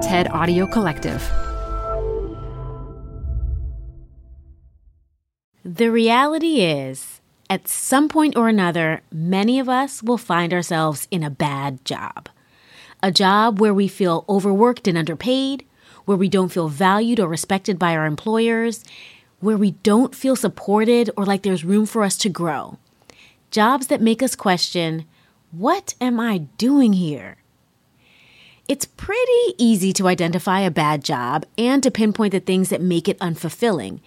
TED Audio Collective. The reality is, at some point or another, many of us will find ourselves in a bad job. A job where we feel overworked and underpaid, where we don't feel valued or respected by our employers, where we don't feel supported or like there's room for us to grow. Jobs that make us question, what am I doing here? It's pretty easy to identify a bad job and to pinpoint the things that make it unfulfilling.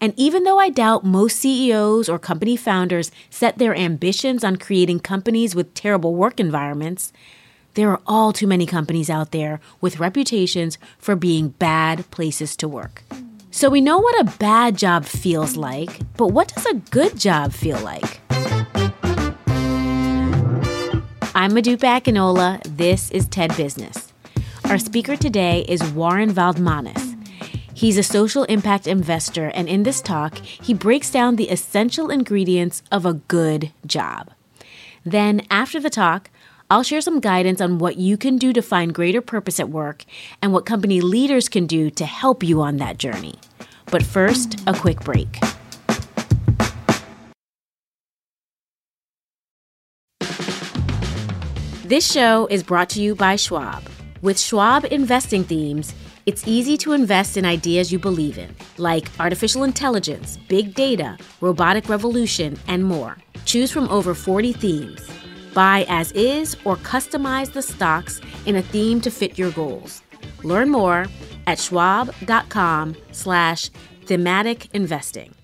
And even though I doubt most CEOs or company founders set their ambitions on creating companies with terrible work environments, there are all too many companies out there with reputations for being bad places to work. So we know what a bad job feels like, but what does a good job feel like? I'm Modupe Akinola. This is TED Business. Our speaker today is Warren Valdmanis. He's a social impact investor, and in this talk, he breaks down the essential ingredients of a good job. Then, after the talk, I'll share some guidance on what you can do to find greater purpose at work and what company leaders can do to help you on that journey. But first, a quick break. This show is brought to you by Schwab. With Schwab investing themes, it's easy to invest in ideas you believe in, like artificial intelligence, big data, robotic revolution, and more. Choose from over 40 themes. Buy as is or customize the stocks in a theme to fit your goals. Learn more at schwab.com slash thematic investing.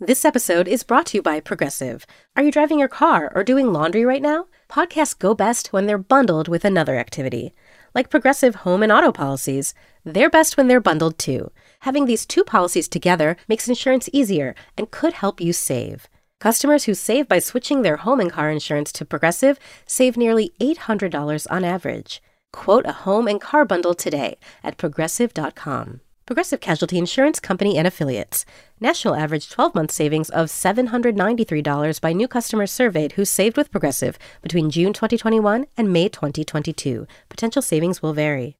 This episode is brought to you by Progressive. Are you driving your car or doing laundry right now? Podcasts go best when they're bundled with another activity. Like Progressive home and auto policies, they're best when they're bundled too. Having these two policies together makes insurance easier and could help you save. Customers who save by switching their home and car insurance to Progressive save nearly $800 on average. Quote a home and car bundle today at progressive.com. Progressive Casualty Insurance Company and Affiliates. National average 12 month savings of $793 by new customers surveyed who saved with Progressive between June 2021 and May 2022. Potential savings will vary.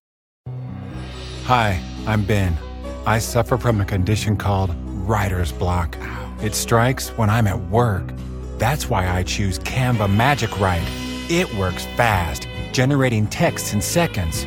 Hi, I'm Ben. I suffer from a condition called writer's block. It strikes when I'm at work. That's why I choose Canva Magic Write. It works fast, generating text in seconds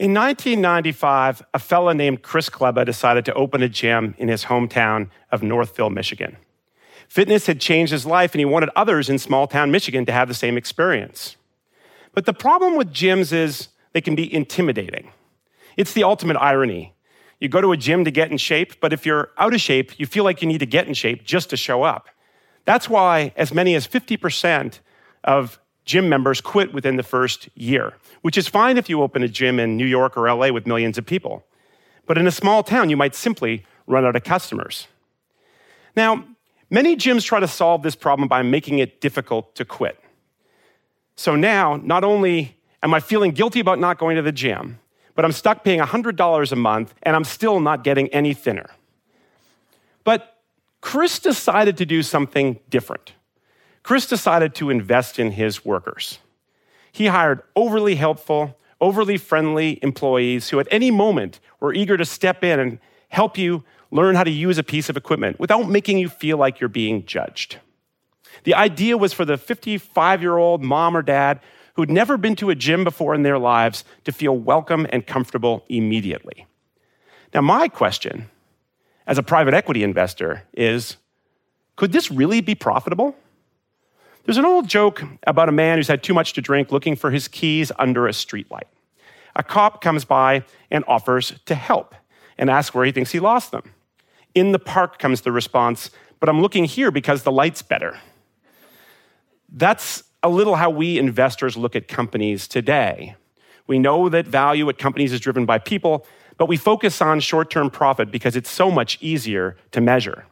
In 1995, a fellow named Chris Kleba decided to open a gym in his hometown of Northville, Michigan. Fitness had changed his life, and he wanted others in small town Michigan to have the same experience. But the problem with gyms is they can be intimidating. It's the ultimate irony. You go to a gym to get in shape, but if you're out of shape, you feel like you need to get in shape just to show up. That's why as many as 50% of gym members quit within the first year, which is fine if you open a gym in New York or LA with millions of people. But in a small town, you might simply run out of customers. Now, many gyms try to solve this problem by making it difficult to quit. So now, not only am I feeling guilty about not going to the gym, but I'm stuck paying $100 a month and I'm still not getting any thinner. But Chris decided to do something different. Chris decided to invest in his workers. He hired overly helpful, overly friendly employees who at any moment were eager to step in and help you learn how to use a piece of equipment without making you feel like you're being judged. The idea was for the 55 year old mom or dad who'd never been to a gym before in their lives to feel welcome and comfortable immediately. Now, my question as a private equity investor is could this really be profitable? There's an old joke about a man who's had too much to drink looking for his keys under a streetlight. A cop comes by and offers to help. and asks where he thinks he lost them. In the park comes the response, but I'm looking here because the light's better. That's a little how we investors look at companies today. We know that value at companies is driven by people, but we focus on short term profit because it's so much easier to measure.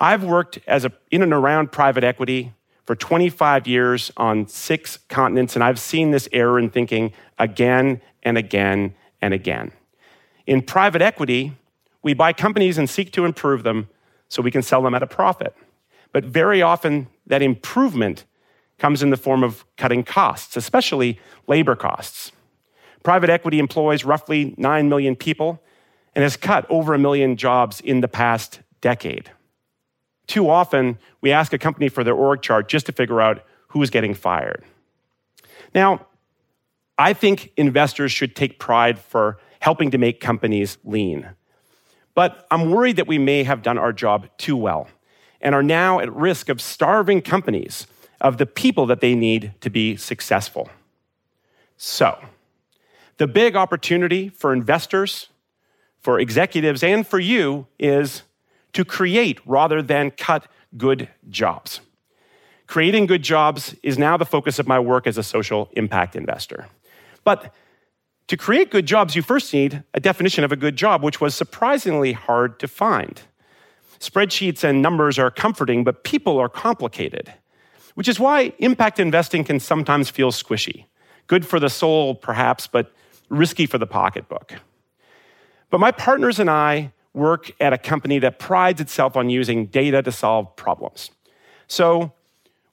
I've worked as a, in and around private equity for 25 years on six continents, and I've seen this error in thinking again and again and again. In private equity, we buy companies and seek to improve them so we can sell them at a profit. But very often, that improvement comes in the form of cutting costs, especially labor costs. Private equity employs roughly 9 million people and has cut over a million jobs in the past decade. Too often, we ask a company for their org chart just to figure out who's getting fired. Now, I think investors should take pride for helping to make companies lean. But I'm worried that we may have done our job too well and are now at risk of starving companies of the people that they need to be successful. So, the big opportunity for investors, for executives, and for you is to create rather than cut good jobs. Creating good jobs is now the focus of my work as a social impact investor. But to create good jobs, you first need a definition of a good job, which was surprisingly hard to find. Spreadsheets and numbers are comforting, but people are complicated, which is why impact investing can sometimes feel squishy. Good for the soul, perhaps, but risky for the pocketbook. But my partners and I work at a company that prides itself on using data to solve problems. So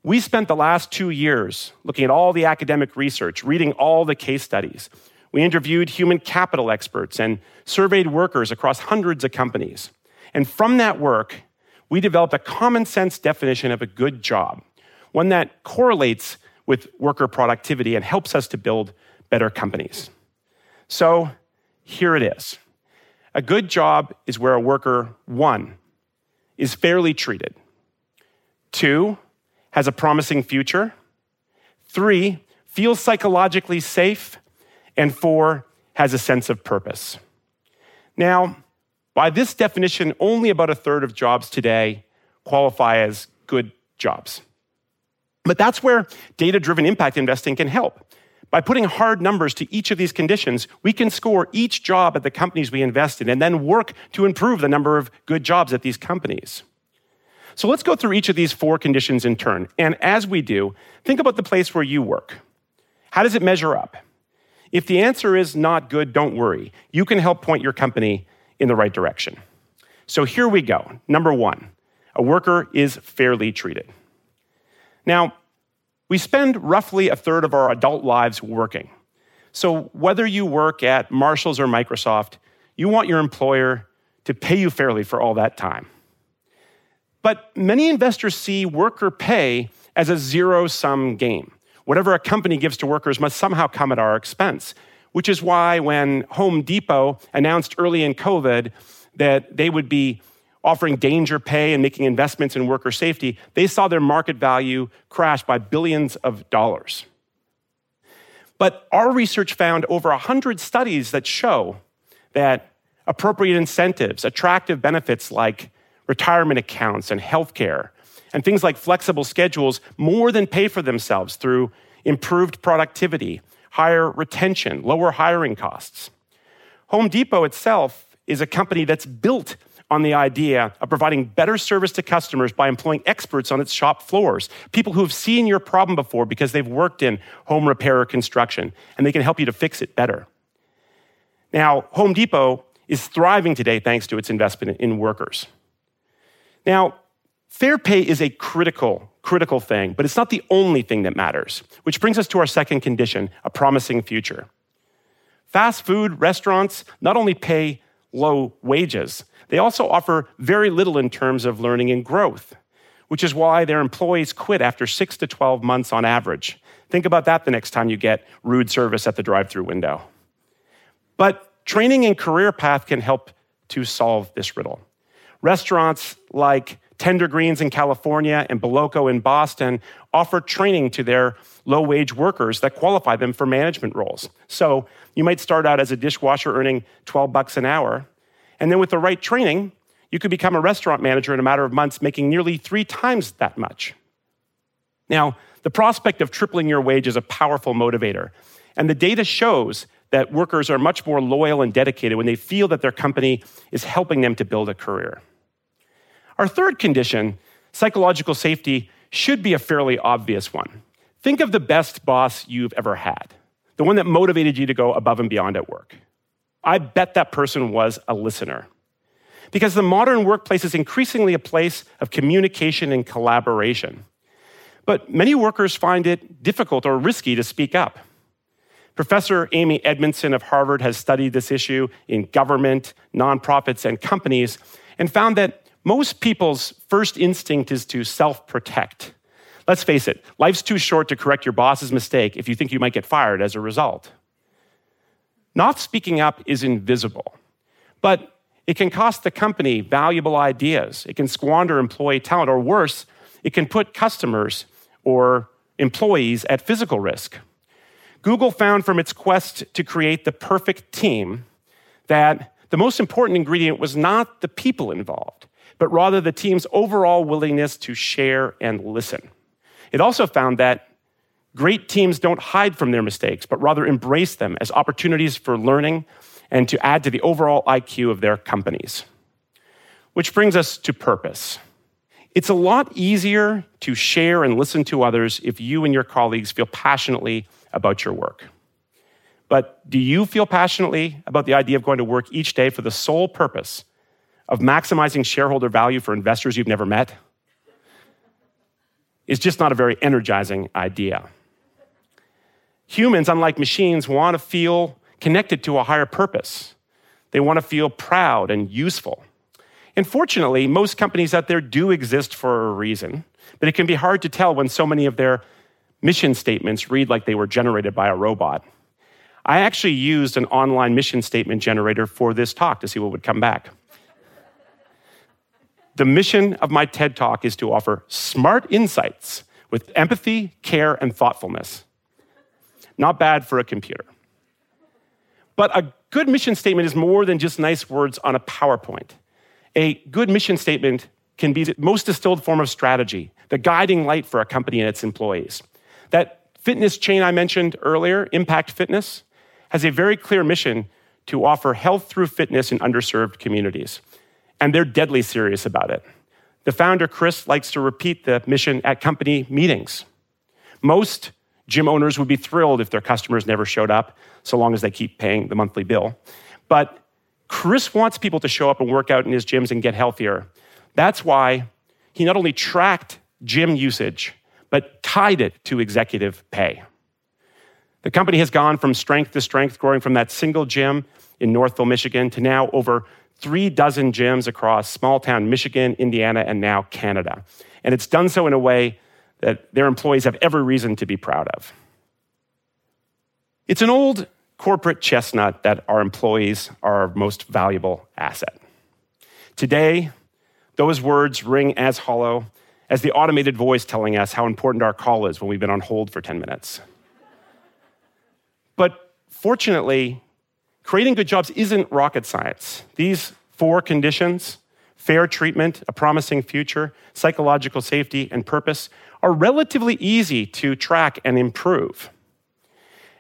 we spent the last two years looking at all the academic research, reading all the case studies, we interviewed human capital experts and surveyed workers across hundreds of companies. And from that work, we developed a common sense definition of a good job, one that correlates with worker productivity and helps us to build better companies. So here it is. A good job is where a worker, one, is fairly treated, two, has a promising future, three, feels psychologically safe, and four, has a sense of purpose. Now, by this definition, only about a third of jobs today qualify as good jobs. But that's where data driven impact investing can help. By putting hard numbers to each of these conditions, we can score each job at the companies we invest in and then work to improve the number of good jobs at these companies. So let's go through each of these four conditions in turn. And as we do, think about the place where you work. How does it measure up? If the answer is not good, don't worry. You can help point your company in the right direction. So here we go. Number one, a worker is fairly treated. Now, we spend roughly a third of our adult lives working. So whether you work at Marshalls or Microsoft, you want your employer to pay you fairly for all that time. But many investors see worker pay as a zero sum game. Whatever a company gives to workers must somehow come at our expense, which is why when Home Depot announced early in COVID that they would be offering danger pay and making investments in worker safety, they saw their market value crash by billions of dollars. But our research found over 100 studies that show that appropriate incentives, attractive benefits like retirement accounts and healthcare, and things like flexible schedules more than pay for themselves through improved productivity, higher retention, lower hiring costs. Home Depot itself is a company that's built on the idea of providing better service to customers by employing experts on its shop floors, people who have seen your problem before because they've worked in home repair or construction, and they can help you to fix it better. Now, Home Depot is thriving today thanks to its investment in workers. Now, Fair pay is a critical, critical thing, but it's not the only thing that matters, which brings us to our second condition a promising future. Fast food restaurants not only pay low wages, they also offer very little in terms of learning and growth, which is why their employees quit after six to 12 months on average. Think about that the next time you get rude service at the drive through window. But training and career path can help to solve this riddle. Restaurants like Tender Greens in California and Boloco in Boston offer training to their low wage workers that qualify them for management roles. So you might start out as a dishwasher earning 12 bucks an hour, And then with the right training, you could become a restaurant manager in a matter of months, making nearly three times that much. Now, the prospect of tripling your wage is a powerful motivator. And the data shows that workers are much more loyal and dedicated when they feel that their company is helping them to build a career. Our third condition, psychological safety, should be a fairly obvious one. Think of the best boss you've ever had, the one that motivated you to go above and beyond at work. I bet that person was a listener. Because the modern workplace is increasingly a place of communication and collaboration. But many workers find it difficult or risky to speak up. Professor Amy Edmondson of Harvard has studied this issue in government, nonprofits, and companies and found that most people's first instinct is to self protect. Let's face it, life's too short to correct your boss's mistake if you think you might get fired as a result. Not speaking up is invisible, but it can cost the company valuable ideas. It can squander employee talent, or worse, it can put customers or employees at physical risk. Google found from its quest to create the perfect team that the most important ingredient was not the people involved, but rather the team's overall willingness to share and listen. It also found that great teams don't hide from their mistakes, but rather embrace them as opportunities for learning and to add to the overall IQ of their companies. Which brings us to purpose. It's a lot easier to share and listen to others if you and your colleagues feel passionately about your work. But do you feel passionately about the idea of going to work each day for the sole purpose of maximizing shareholder value for investors you've never met? is just not a very energizing idea. Humans, unlike machines, want to feel connected to a higher purpose. They want to feel proud and useful. And fortunately, most companies out there do exist for a reason, but it can be hard to tell when so many of their mission statements read like they were generated by a robot. I actually used an online mission statement generator for this talk to see what would come back. The mission of my TED Talk is to offer smart insights with empathy, care, and thoughtfulness. Not bad for a computer. But a good mission statement is more than just nice words on a PowerPoint. A good mission statement can be the most distilled form of strategy, the guiding light for a company and its employees. That fitness chain I mentioned earlier, Impact Fitness, has a very clear mission to offer health through fitness in underserved communities and they're deadly serious about it. The founder, Chris, likes to repeat the mission at company meetings. Most gym owners would be thrilled if their customers never showed up, so long as they keep paying the monthly bill. But Chris wants people to show up and work out in his gyms and get healthier. That's why he not only tracked gym usage, but tied it to executive pay. The company has gone from strength to strength, growing from that single gym in Northville, Michigan, to now over three dozen gyms across small town Michigan, Indiana, and now Canada. And it's done so in a way that their employees have every reason to be proud of. It's an old corporate chestnut that our employees are our most valuable asset. Today, those words ring as hollow as the automated voice telling us how important our call is when we've been on hold for 10 minutes. But fortunately, Creating good jobs isn't rocket science. These four conditions fair treatment, a promising future, psychological safety, and purpose are relatively easy to track and improve.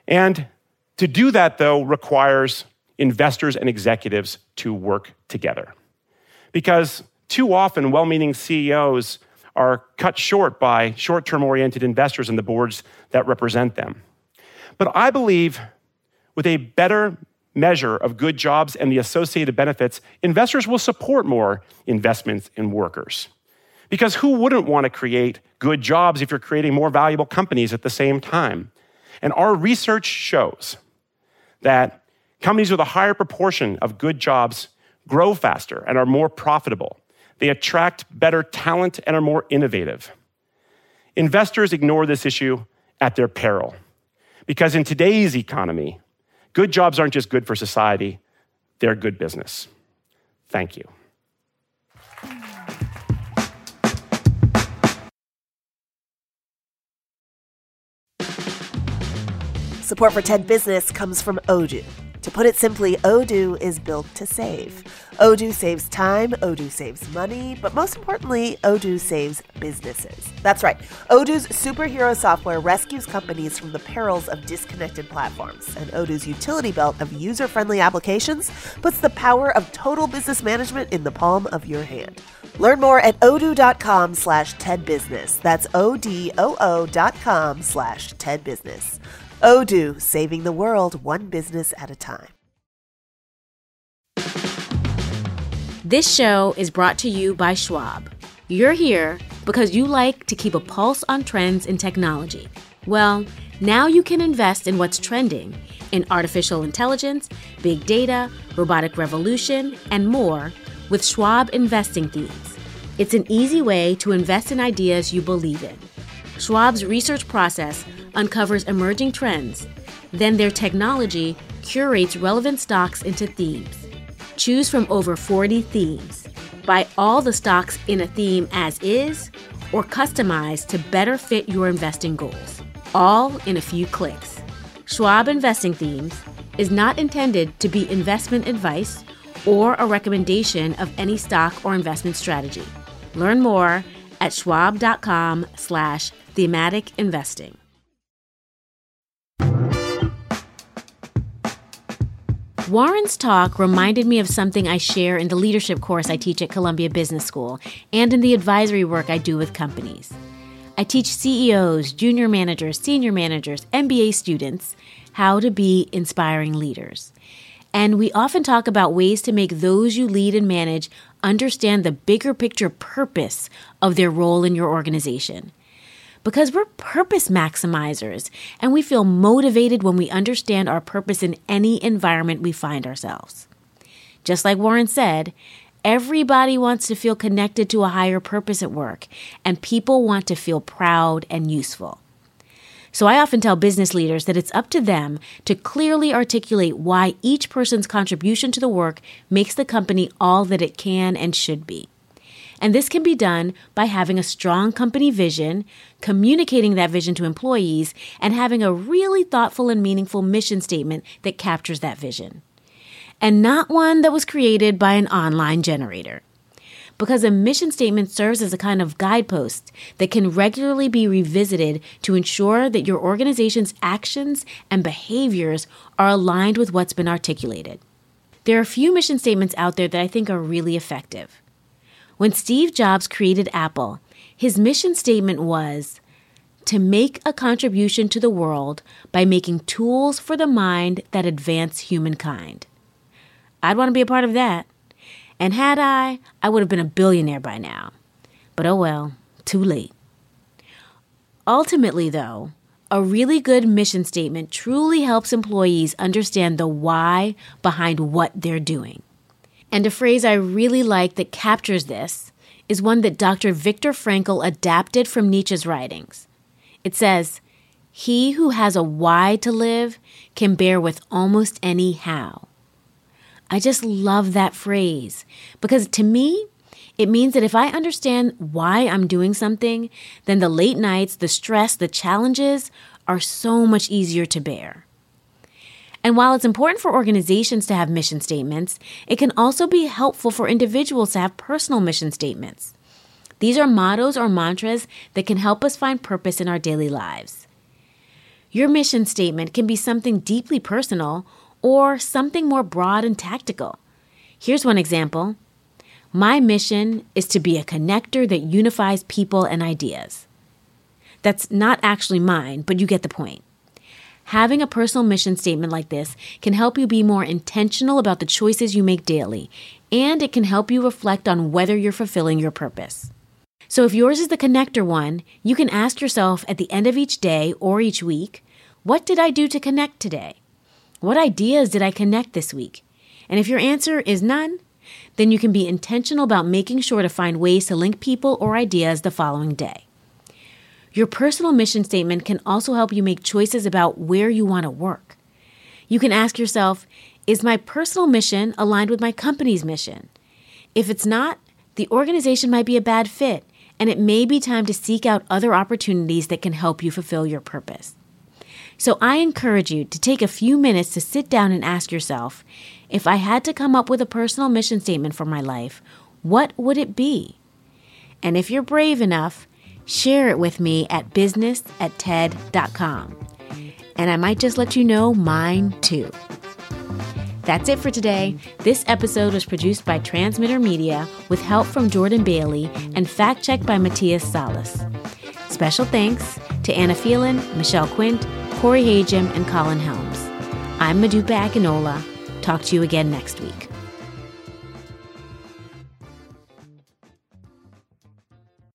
And to do that, though, requires investors and executives to work together. Because too often, well meaning CEOs are cut short by short term oriented investors and the boards that represent them. But I believe with a better measure of good jobs and the associated benefits, investors will support more investments in workers. Because who wouldn't want to create good jobs if you're creating more valuable companies at the same time? And our research shows that companies with a higher proportion of good jobs grow faster and are more profitable. They attract better talent and are more innovative. Investors ignore this issue at their peril. Because in today's economy, Good jobs aren't just good for society, they're good business. Thank you. Support for TED Business comes from Odoo. Put it simply, Odoo is built to save. Odoo saves time, Odoo saves money, but most importantly, Odoo saves businesses. That's right. Odoo's superhero software rescues companies from the perils of disconnected platforms, and Odoo's utility belt of user friendly applications puts the power of total business management in the palm of your hand. Learn more at odoo.com slash tedbusiness. That's O-D-O-O dot com slash tedbusiness. Odoo, saving the world one business at a time. This show is brought to you by Schwab. You're here because you like to keep a pulse on trends in technology. Well, now you can invest in what's trending in artificial intelligence, big data, robotic revolution, and more with Schwab Investing Themes. It's an easy way to invest in ideas you believe in. Schwab's research process uncovers emerging trends, then their technology curates relevant stocks into themes. Choose from over 40 themes. Buy all the stocks in a theme as is or customize to better fit your investing goals, all in a few clicks. Schwab Investing Themes is not intended to be investment advice or a recommendation of any stock or investment strategy. Learn more at schwab.com slash thematic investing. Warren's talk reminded me of something I share in the leadership course I teach at Columbia Business School and in the advisory work I do with companies. I teach CEOs, junior managers, senior managers, MBA students how to be inspiring leaders. And we often talk about ways to make those you lead and manage understand the bigger picture purpose of their role in your organization because we're purpose maximizers and we feel motivated when we understand our purpose in any environment we find ourselves. Just like Warren said, everybody wants to feel connected to a higher purpose at work, and people want to feel proud and useful. So I often tell business leaders that it's up to them to clearly articulate why each person's contribution to the work makes the company all that it can and should be. And this can be done by having a strong company vision, communicating that vision to employees, and having a really thoughtful and meaningful mission statement that captures that vision. And not one that was created by an online generator. Because a mission statement serves as a kind of guidepost that can regularly be revisited to ensure that your organization's actions and behaviors are aligned with what's been articulated. There are a few mission statements out there that I think are really effective. When Steve Jobs created Apple, his mission statement was to make a contribution to the world by making tools for the mind that advance humankind. I'd want to be a part of that. And had I, I would have been a billionaire by now. But oh well, too late. Ultimately, though, a really good mission statement truly helps employees understand the why behind what they're doing. And a phrase I really like that captures this is one that Dr. Viktor Frankl adapted from Nietzsche's writings. It says, He who has a why to live can bear with almost any how. I just love that phrase because to me, it means that if I understand why I'm doing something, then the late nights, the stress, the challenges are so much easier to bear. And while it's important for organizations to have mission statements, it can also be helpful for individuals to have personal mission statements. These are mottos or mantras that can help us find purpose in our daily lives. Your mission statement can be something deeply personal or something more broad and tactical. Here's one example My mission is to be a connector that unifies people and ideas. That's not actually mine, but you get the point. Having a personal mission statement like this can help you be more intentional about the choices you make daily, and it can help you reflect on whether you're fulfilling your purpose. So, if yours is the connector one, you can ask yourself at the end of each day or each week, What did I do to connect today? What ideas did I connect this week? And if your answer is none, then you can be intentional about making sure to find ways to link people or ideas the following day. Your personal mission statement can also help you make choices about where you want to work. You can ask yourself Is my personal mission aligned with my company's mission? If it's not, the organization might be a bad fit, and it may be time to seek out other opportunities that can help you fulfill your purpose. So I encourage you to take a few minutes to sit down and ask yourself if I had to come up with a personal mission statement for my life, what would it be? And if you're brave enough, share it with me at business at TED.com. And I might just let you know mine too. That's it for today. This episode was produced by Transmitter Media with help from Jordan Bailey and fact checked by Matthias Salas. Special thanks to Anna Phelan, Michelle Quint, Corey Hajim, and Colin Helms. I'm Modupe Akinola. Talk to you again next week.